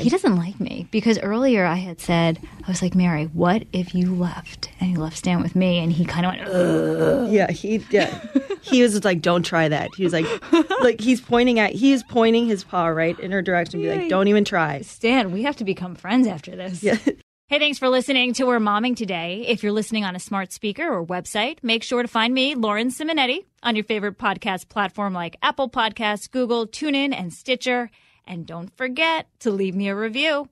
He doesn't like me because earlier I had said, I was like, Mary, what if you left? And he left Stan with me, and he kind of went, Ugh. Yeah, he yeah. he was just like, "Don't try that." He was like, like he's pointing at, he is pointing his paw right in her direction, be like, "Don't even try." Stan, we have to become friends after this. Yeah. Hey, thanks for listening to We're Momming today. If you're listening on a smart speaker or website, make sure to find me, Lauren Simonetti, on your favorite podcast platform like Apple Podcasts, Google, TuneIn, and Stitcher. And don't forget to leave me a review.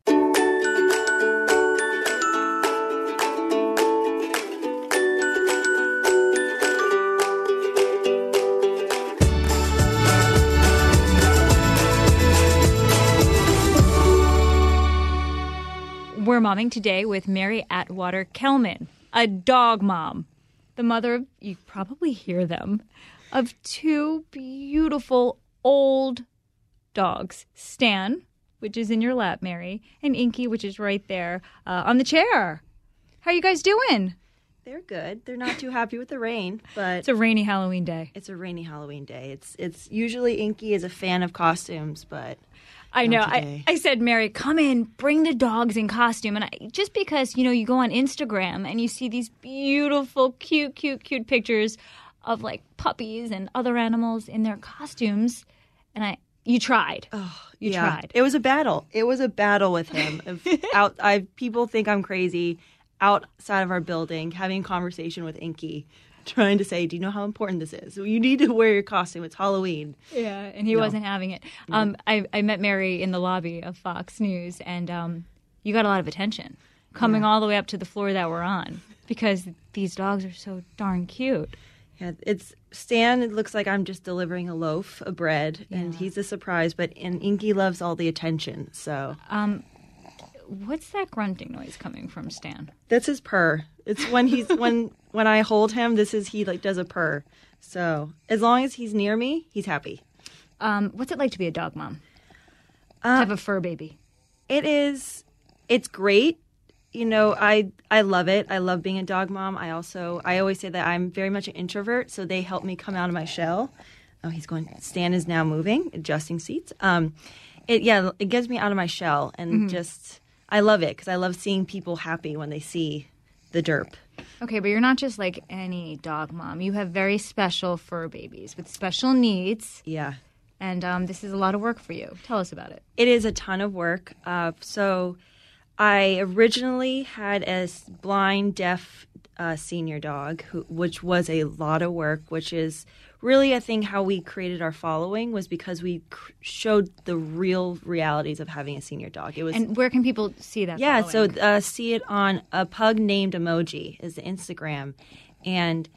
We're momming today with Mary Atwater Kellman, a dog mom, the mother of, you probably hear them, of two beautiful old dogs Stan, which is in your lap, Mary, and Inky, which is right there uh, on the chair. How are you guys doing? They're good. They're not too happy with the rain, but It's a rainy Halloween day. it's a rainy Halloween day. It's it's usually Inky is a fan of costumes, but I know. I. I said, Mary, come in, bring the dogs in costume. And I, just because, you know, you go on Instagram and you see these beautiful, cute, cute, cute pictures of like puppies and other animals in their costumes. And I, you tried. oh, You yeah. tried. It was a battle. It was a battle with him. Out, I people think I'm crazy. Outside of our building, having a conversation with Inky, trying to say, "Do you know how important this is? You need to wear your costume. It's Halloween." Yeah, and he wasn't having it. Um, I, I met Mary in the lobby of Fox News, and um, you got a lot of attention coming all the way up to the floor that we're on because these dogs are so darn cute. Yeah, it's Stan. It looks like I'm just delivering a loaf of bread, and he's a surprise. But and Inky loves all the attention, so Um, what's that grunting noise coming from, Stan? that's his purr. It's when he's when when I hold him. This is he like does a purr. So as long as he's near me, he's happy. Um, what's it like to be a dog mom? Uh, to have a fur baby. It is. It's great. You know, I I love it. I love being a dog mom. I also I always say that I'm very much an introvert, so they help me come out of my shell. Oh, he's going. Stan is now moving, adjusting seats. Um, it yeah, it gets me out of my shell, and just I love it because I love seeing people happy when they see the derp. Okay, but you're not just like any dog mom. You have very special fur babies with special needs, Yeah, and um, this is a lot of work for you. Tell us about it. It is a ton of work. Uh, so, I originally had a blind, deaf uh, senior dog, who, which was a lot of work. Which is really, I think, how we created our following was because we cr- showed the real realities of having a senior dog. It was And where can people see that? yeah, following? so uh, see it on a pug named emoji is the Instagram, and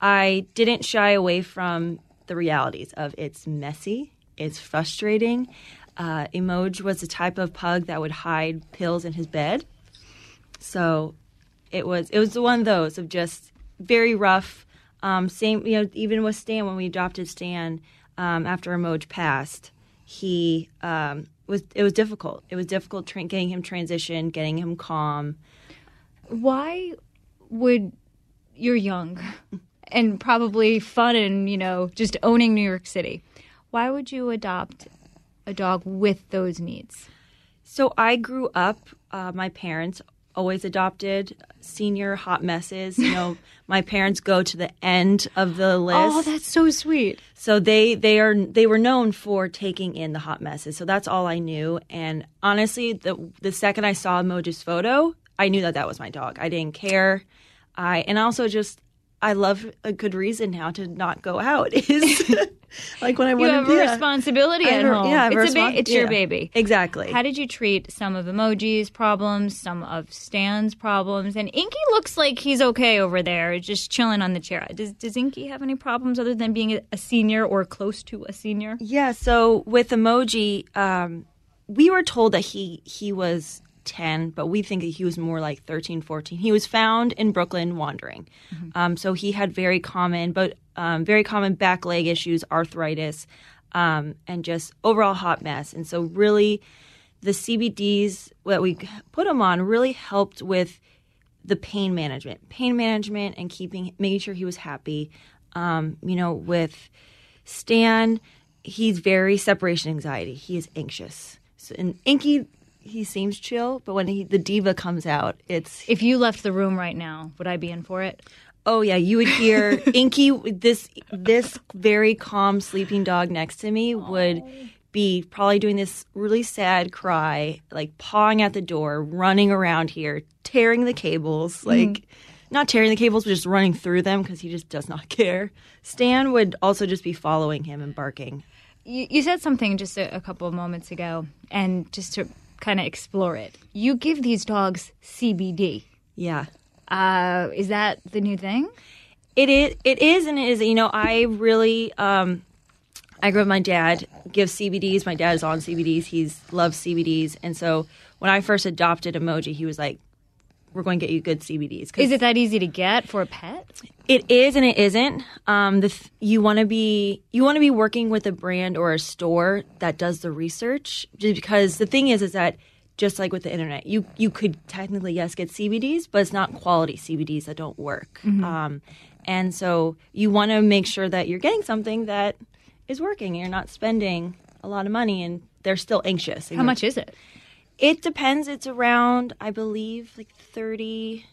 I didn't shy away from the realities of it's messy, it's frustrating. Uh, Emoji was the type of pug that would hide pills in his bed, so it was it was one of those of just very rough. Um, same, you know, even with Stan when we adopted Stan um, after Emoj passed, he um, was it was difficult. It was difficult tra- getting him transitioned, getting him calm. why would you're young and probably fun and you know just owning New York City? Why would you adopt a dog with those needs? So I grew up. Uh, my parents always adopted senior hot messes. You know, my parents go to the end of the list. Oh, that's so sweet. So they they are they were known for taking in the hot messes. So that's all I knew. And honestly, the the second I saw Moja's photo, I knew that that was my dog. I didn't care. I and also just I love a good reason now to not go out. Is like when I You want have a yeah. responsibility at have a- home. yeah, it's, a ba- respons- it's your baby. Exactly. How did you treat some of Emoji's problems, some of Stan's problems? And Inky looks like he's okay over there, just chilling on the chair. Does Does Inky have any problems other than being a, a senior or close to a senior? Yeah, so with emoji, um, we were told that he he was 10, but we think that he was more like 13, 14. He was found in Brooklyn wandering. Um, so he had very common, but um, very common back leg issues, arthritis, um, and just overall hot mess. And so, really, the CBDs that we put him on really helped with the pain management, pain management, and keeping making sure he was happy. Um, you know, with Stan, he's very separation anxiety. He is anxious. So, and Inky, he seems chill, but when he, the diva comes out, it's If you left the room right now, would I be in for it? oh yeah, you would hear Inky. This this very calm sleeping dog next to me would be probably doing this really sad cry, like pawing at the door, running around here, tearing the cables, mm-hmm. like not tearing the cables, but just running through them because he just does not care. Stan would also just be following him and barking. You, you said something just a, a couple of moments ago, and just to kind of explore it, you give these dogs CBD. Yeah. Uh, is that the new thing? It is. It is, and it is. You know, I really. Um, I grew up. My dad gives CBDs. My dad is on CBDs. He's loves CBDs, and so when I first adopted Emoji, he was like, "We're going to get you good CBDs. Is it that easy to get for a pet? It is, and it isn't. Um, the th- you want to be you want to be working with a brand or a store that does the research, because the thing is, is that just like with the internet, you you could technically yes get CBDs, but it's not quality CBDs that don't work. Um, and so you want to make sure that you're getting something that is working. You're not spending a lot of money, and they're still anxious. How much is it? It depends. It's around, I believe, like thirty.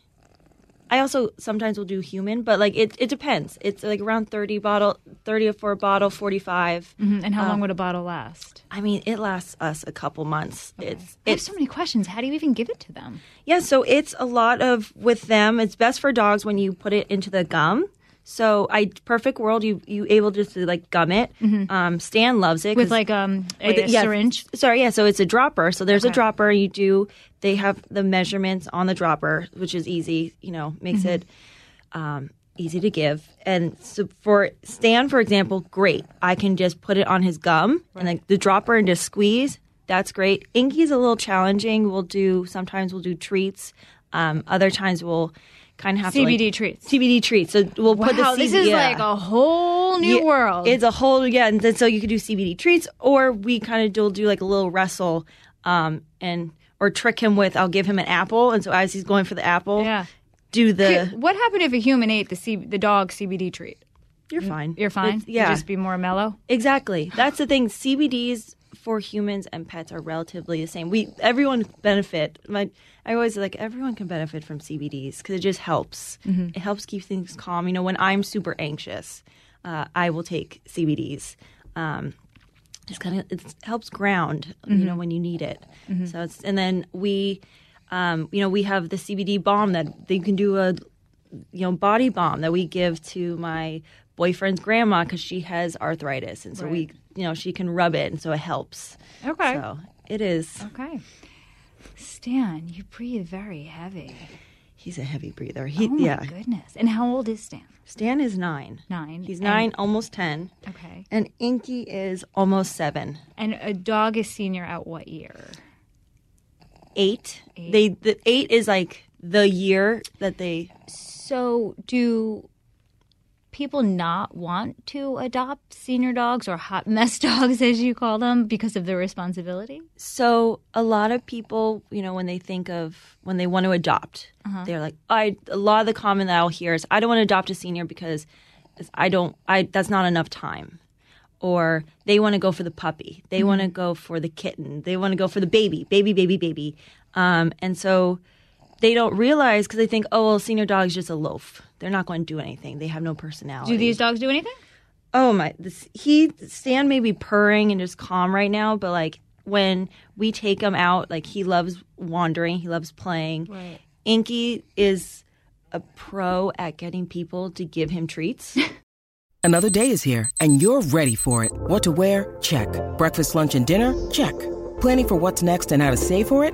I also sometimes will do human, but like it, it depends. It's like around thirty bottle, thirty for a bottle, forty five. Mhm, And how long would a bottle last? I mean, it lasts us a couple months. It's I have it's so many questions. How do you even give it to them? yeah. So it's a lot of with them. It's best for dogs when you put it into the gum. So I perfect world, you you able just to like gum it. Um, Stan loves it with like um, a, with a it- yeah, syringe? Sorry, yeah. So it's a dropper. So there's a dropper. You do. They have the measurements on the dropper, which is easy. You know, makes Mm-hmm. it um, easy to give. And so for Stan, for example, great. I can just put it on his gum and like the dropper and just squeeze. That's great. Inky's a little challenging. We'll do sometimes we'll do treats. Um, other times we'll kind of have to like- CBD treats. CBD treats. So we'll put the Wow, this CBD is yeah. like a whole new Yeah, world. It's a whole yeah, and then so you could do CBD treats, or we kind of do do like a little wrestle, um, and or trick him with I'll give him an apple, and so as he's going for the apple, yeah. do the what happened if a human ate the C- the dog CBD treat? you're fine, You're fine. It's- You'd yeah, just be more mellow. exactly. That's the thing. CBDs for humans and pets are relatively the same. We everyone benefit. My I always like everyone can benefit from CBDs because it just helps. It helps keep things calm. You know, when I'm super anxious, uh, I will take CBDs. Um, just kind of it helps ground. You know, when you need it. So it's and then we. Um, you know, we have the CBD balm that they can do a you know body balm that we give to my boyfriend's grandma because she has arthritis and so we you know she can rub it and so it helps Okay. so it is Okay. Stan, you breathe very heavy. he's a heavy breather he Oh my yeah goodness. And how old is Stan? stan is nine Nine. he's And- nine almost ten Okay. and inky is almost seven And a dog is senior at what year? eight, Eight. they the eight is like the year that they So, do people not want to adopt senior dogs or hot mess dogs, as you call them, because of the responsibility? So a lot of people, you know, when they think of when they want to adopt, they're like, I. A lot of the comment that I'll hear is, I don't want to adopt a senior because I don't. I that's not enough time. Or they want to go for the puppy. They want to go for the kitten. They want to go for the baby, baby, baby, baby. Um, and so they don't realize because they think, oh, well, senior dog's just a loaf. They're not going to do anything. They have no personality. Do these dogs do anything? Oh my! This, he Stan may be purring and just calm right now, but like when we take him out, like he loves wandering, he loves playing. Right. Inky is a pro at getting people to give him treats. Another day is here, and you're ready for it. What to wear? Check. Breakfast, lunch, and dinner? Check. Planning for what's next and how to save for it?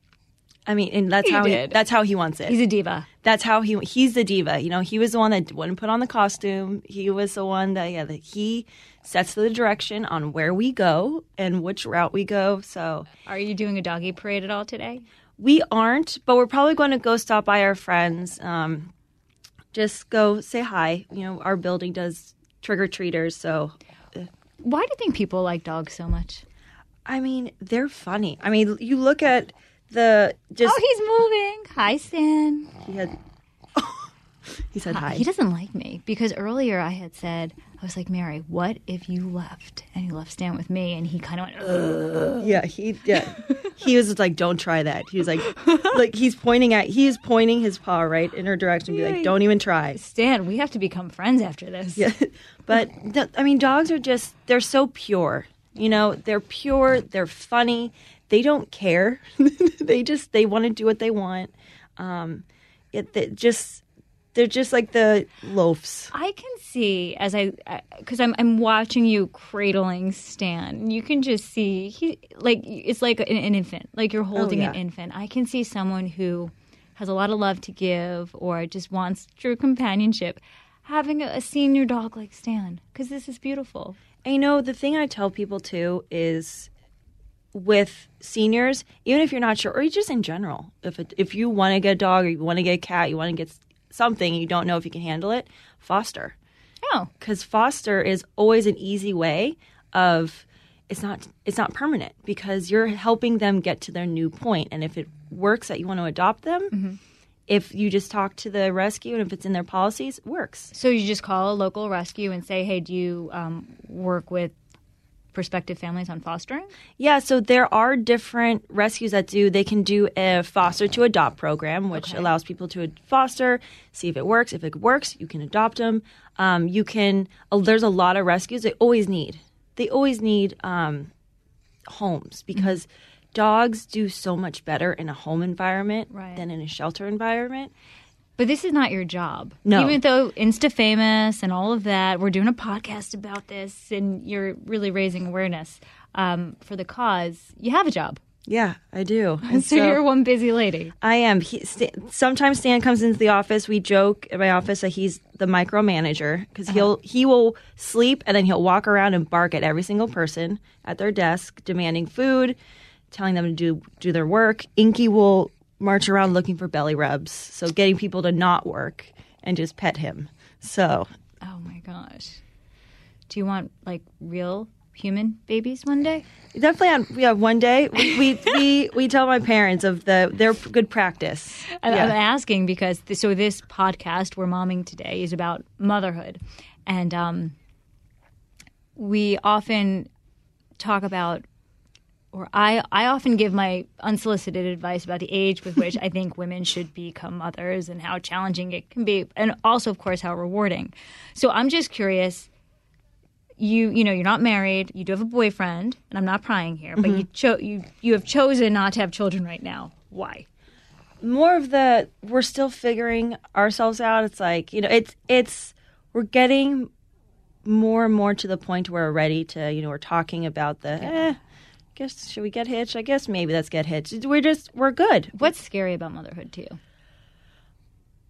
I mean, and that's He how he, that's how he wants it. He's a diva. that's how he he's the diva. You know, he was the one that wouldn't put on the costume. He was the one that yeah, that he sets the direction on where we go and which route we go. So Are you doing a doggy parade at all today? we aren't, but we're probably going to go stop by our friends. Um, just go say hi. You know, our building does trick or treaters, so Why do you think people like dogs so much? I mean, they're funny. I mean, you look at the just oh, he's moving. Hi, Stan. he had he said hi. He doesn't like me because earlier I had said, I was like, Mary, what if you left and you left Stan with me? And he kind of went, Ugh. Yeah, he yeah. he was like, "Don't try that." He was like, like he's pointing at he is pointing his paw right in her direction, be like, "Don't even try." Stan, we have to become friends after this. Yeah, but th- I mean, dogs are just they're so pure. You know, they're pure. They're funny. They don't care. they just they want to do what they want. Um, it they just they're just like the loafs. I can see as I because I'm I'm watching you cradling Stan. You can just see he like it's like an, an infant, like you're holding an yeah. infant. I can see someone who has a lot of love to give or just wants true companionship, having a, a senior dog like Stan because this is beautiful. I know, the thing I tell people too is with seniors, even if you're not sure, or just in general, if it, if you want to get a dog or you want to get a cat, you want to get something, you don't know if you can handle it, foster. Oh, Because foster is always an easy way of it's not it's not permanent because you're helping them get to their new. And if it works that you want to adopt them, if you just talk to the rescue and if it's in their policies, it works. so you just call a local rescue and say, "Hey, do you um, work with prospective families on fostering?" Yeah, so there are different rescues that do. They can do a foster to adopt program, which allows people to foster, see if it works. If it works, you can adopt them. Um, you can. Uh, there's a lot of rescues. They always need. They always need um, homes because dogs do so much better in a home environment Right. than in a shelter environment. But this is not your job. No. Even though Insta famous and all of that, we're doing a podcast about this and you're really raising awareness um, for the cause, you have a job. Yeah, I do. And So, you're one busy lady. I am. He, Stan, sometimes Stan comes into the office. We joke at my office that he's the micromanager because he'll he will sleep and then he'll walk around and bark at every single person at their desk, demanding food, telling them to do do their work. Inky will march around looking for belly rubs, so getting people to not work and just pet him. So Oh my gosh. Do you want like real human babies one day? definitely on yeah one day we we, we, we tell my parents of the their good practice. I- Yeah. I'm asking because th- so this podcast we're momming today is about motherhood, and um, we often talk about, or I I often give my unsolicited advice about the age with which I think women should become mothers and how challenging it can be, and also of course how rewarding. So I'm just curious. You you know you're not married. You do have a boyfriend, and I'm not prying here, but you cho- you you have chosen not to have children right now. Why? more of the we're still figuring ourselves out. It's like you know, it's it's we're getting more and more to the point where we're ready to you know we're talking about the. Eh, guess should we get hitched? I guess maybe let's get hitched. We're just we're good. What's scary about motherhood to you?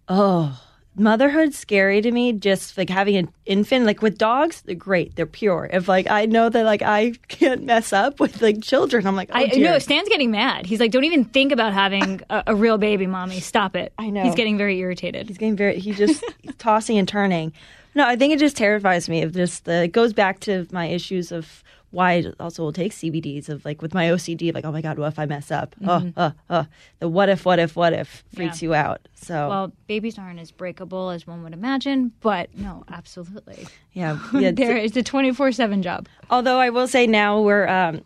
Oh, motherhood's scary to me. Just like having an infant, like with dogs, they're great. They're pure. If like I know that like I can't mess up with like children, I'm like, oh I dear. know Stan's getting mad. He's like, "Don't even think about having a, a real baby, mommy. Stop it." I know. He's getting very irritated. He's getting very. He's just tossing and turning. No, I think it just terrifies me. It just the it goes back to my issues of why I also will take CBDs of like with my OCD, like oh my god, what if I mess up? Oh, oh, oh, the what if, what if, what if freaks Yeah. you out. So well, babies aren't as breakable as one would imagine, but no, absolutely. yeah, yeah. there is a twenty four seven job. although I will say now we're um,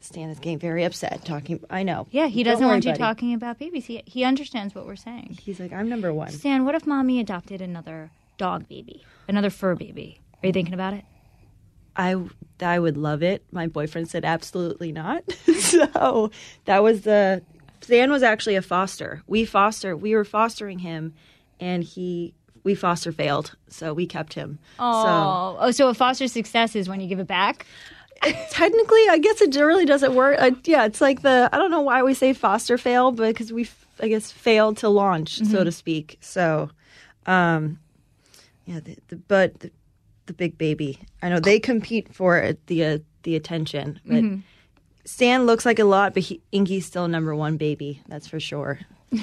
Stan is getting very upset talking. I know. Yeah, he doesn't worry, want you buddy. talking about babies. He he understands what we're saying. He's like, I'm number one. Stan, what if mommy adopted another dog baby, another fur baby? Are you thinking about it? I I would love it. My boyfriend said absolutely not. so that was the Stan was actually a foster. We foster we were fostering him, and he we foster failed, so we kept him. Oh, oh, so a foster success is when you give it back. technically, I guess it really doesn't work. Uh, yeah, it's like the I don't know why we say foster fail, but because we I guess failed to launch, Mm-hmm. so to speak. So, um, yeah, the, the but the, the big baby. I know they compete for the uh, the attention, but Mm-hmm. Stan looks like a lot, but he, Inky's still number one baby. That's for sure.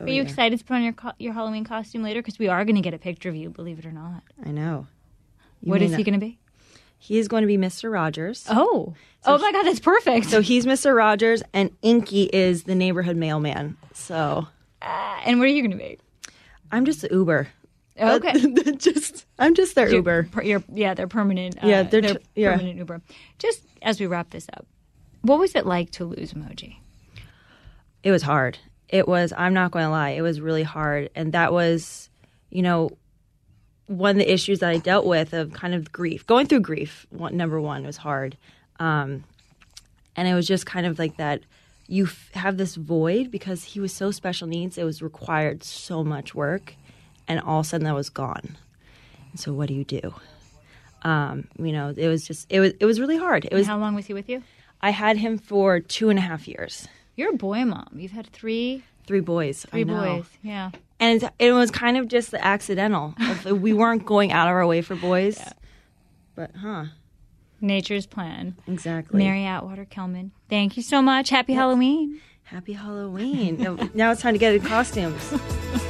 Are you excited to put on your co- your Halloween costume later? Because we are going to get a picture of you, believe it or not. I know. You What is he going to be? He is going to be Mr. Rogers. Oh, oh my God, that's perfect. So he's Mr. Rogers, and Inky is the neighborhood mailman. So Ah, and what are you going to be? I'm just the Uber. Okay. just I'm just their You're Uber. per- you're- yeah, they're permanent. Uh, Yeah, they're they're, t- yeah. permanent Uber. Just as we wrap this up, what was it like to lose emoji? It was hard. It was. I'm not going to lie. It was really hard, and that was, you know, one of the issues that I dealt with of kind of grief. Going through grief. One, number one was hard, um, and it was just kind of like that. You f- have this void because he was so special needs. It was required so much work, and all of a sudden that was gone. And so what do you do? Um, you know, it was just it was it was really hard. It was. How long was he with you? I had him for two and a half years. You're a boy mom. You've had three Three boys. three boys. Yeah. and it, it was kind of just the accidental. We weren't going out of our way for boys, Yeah. but huh? Nature's plan. Exactly. Mary Atwater Kellman. Thank you so much. Happy Halloween. Happy Halloween! now, now it's time to get in costumes.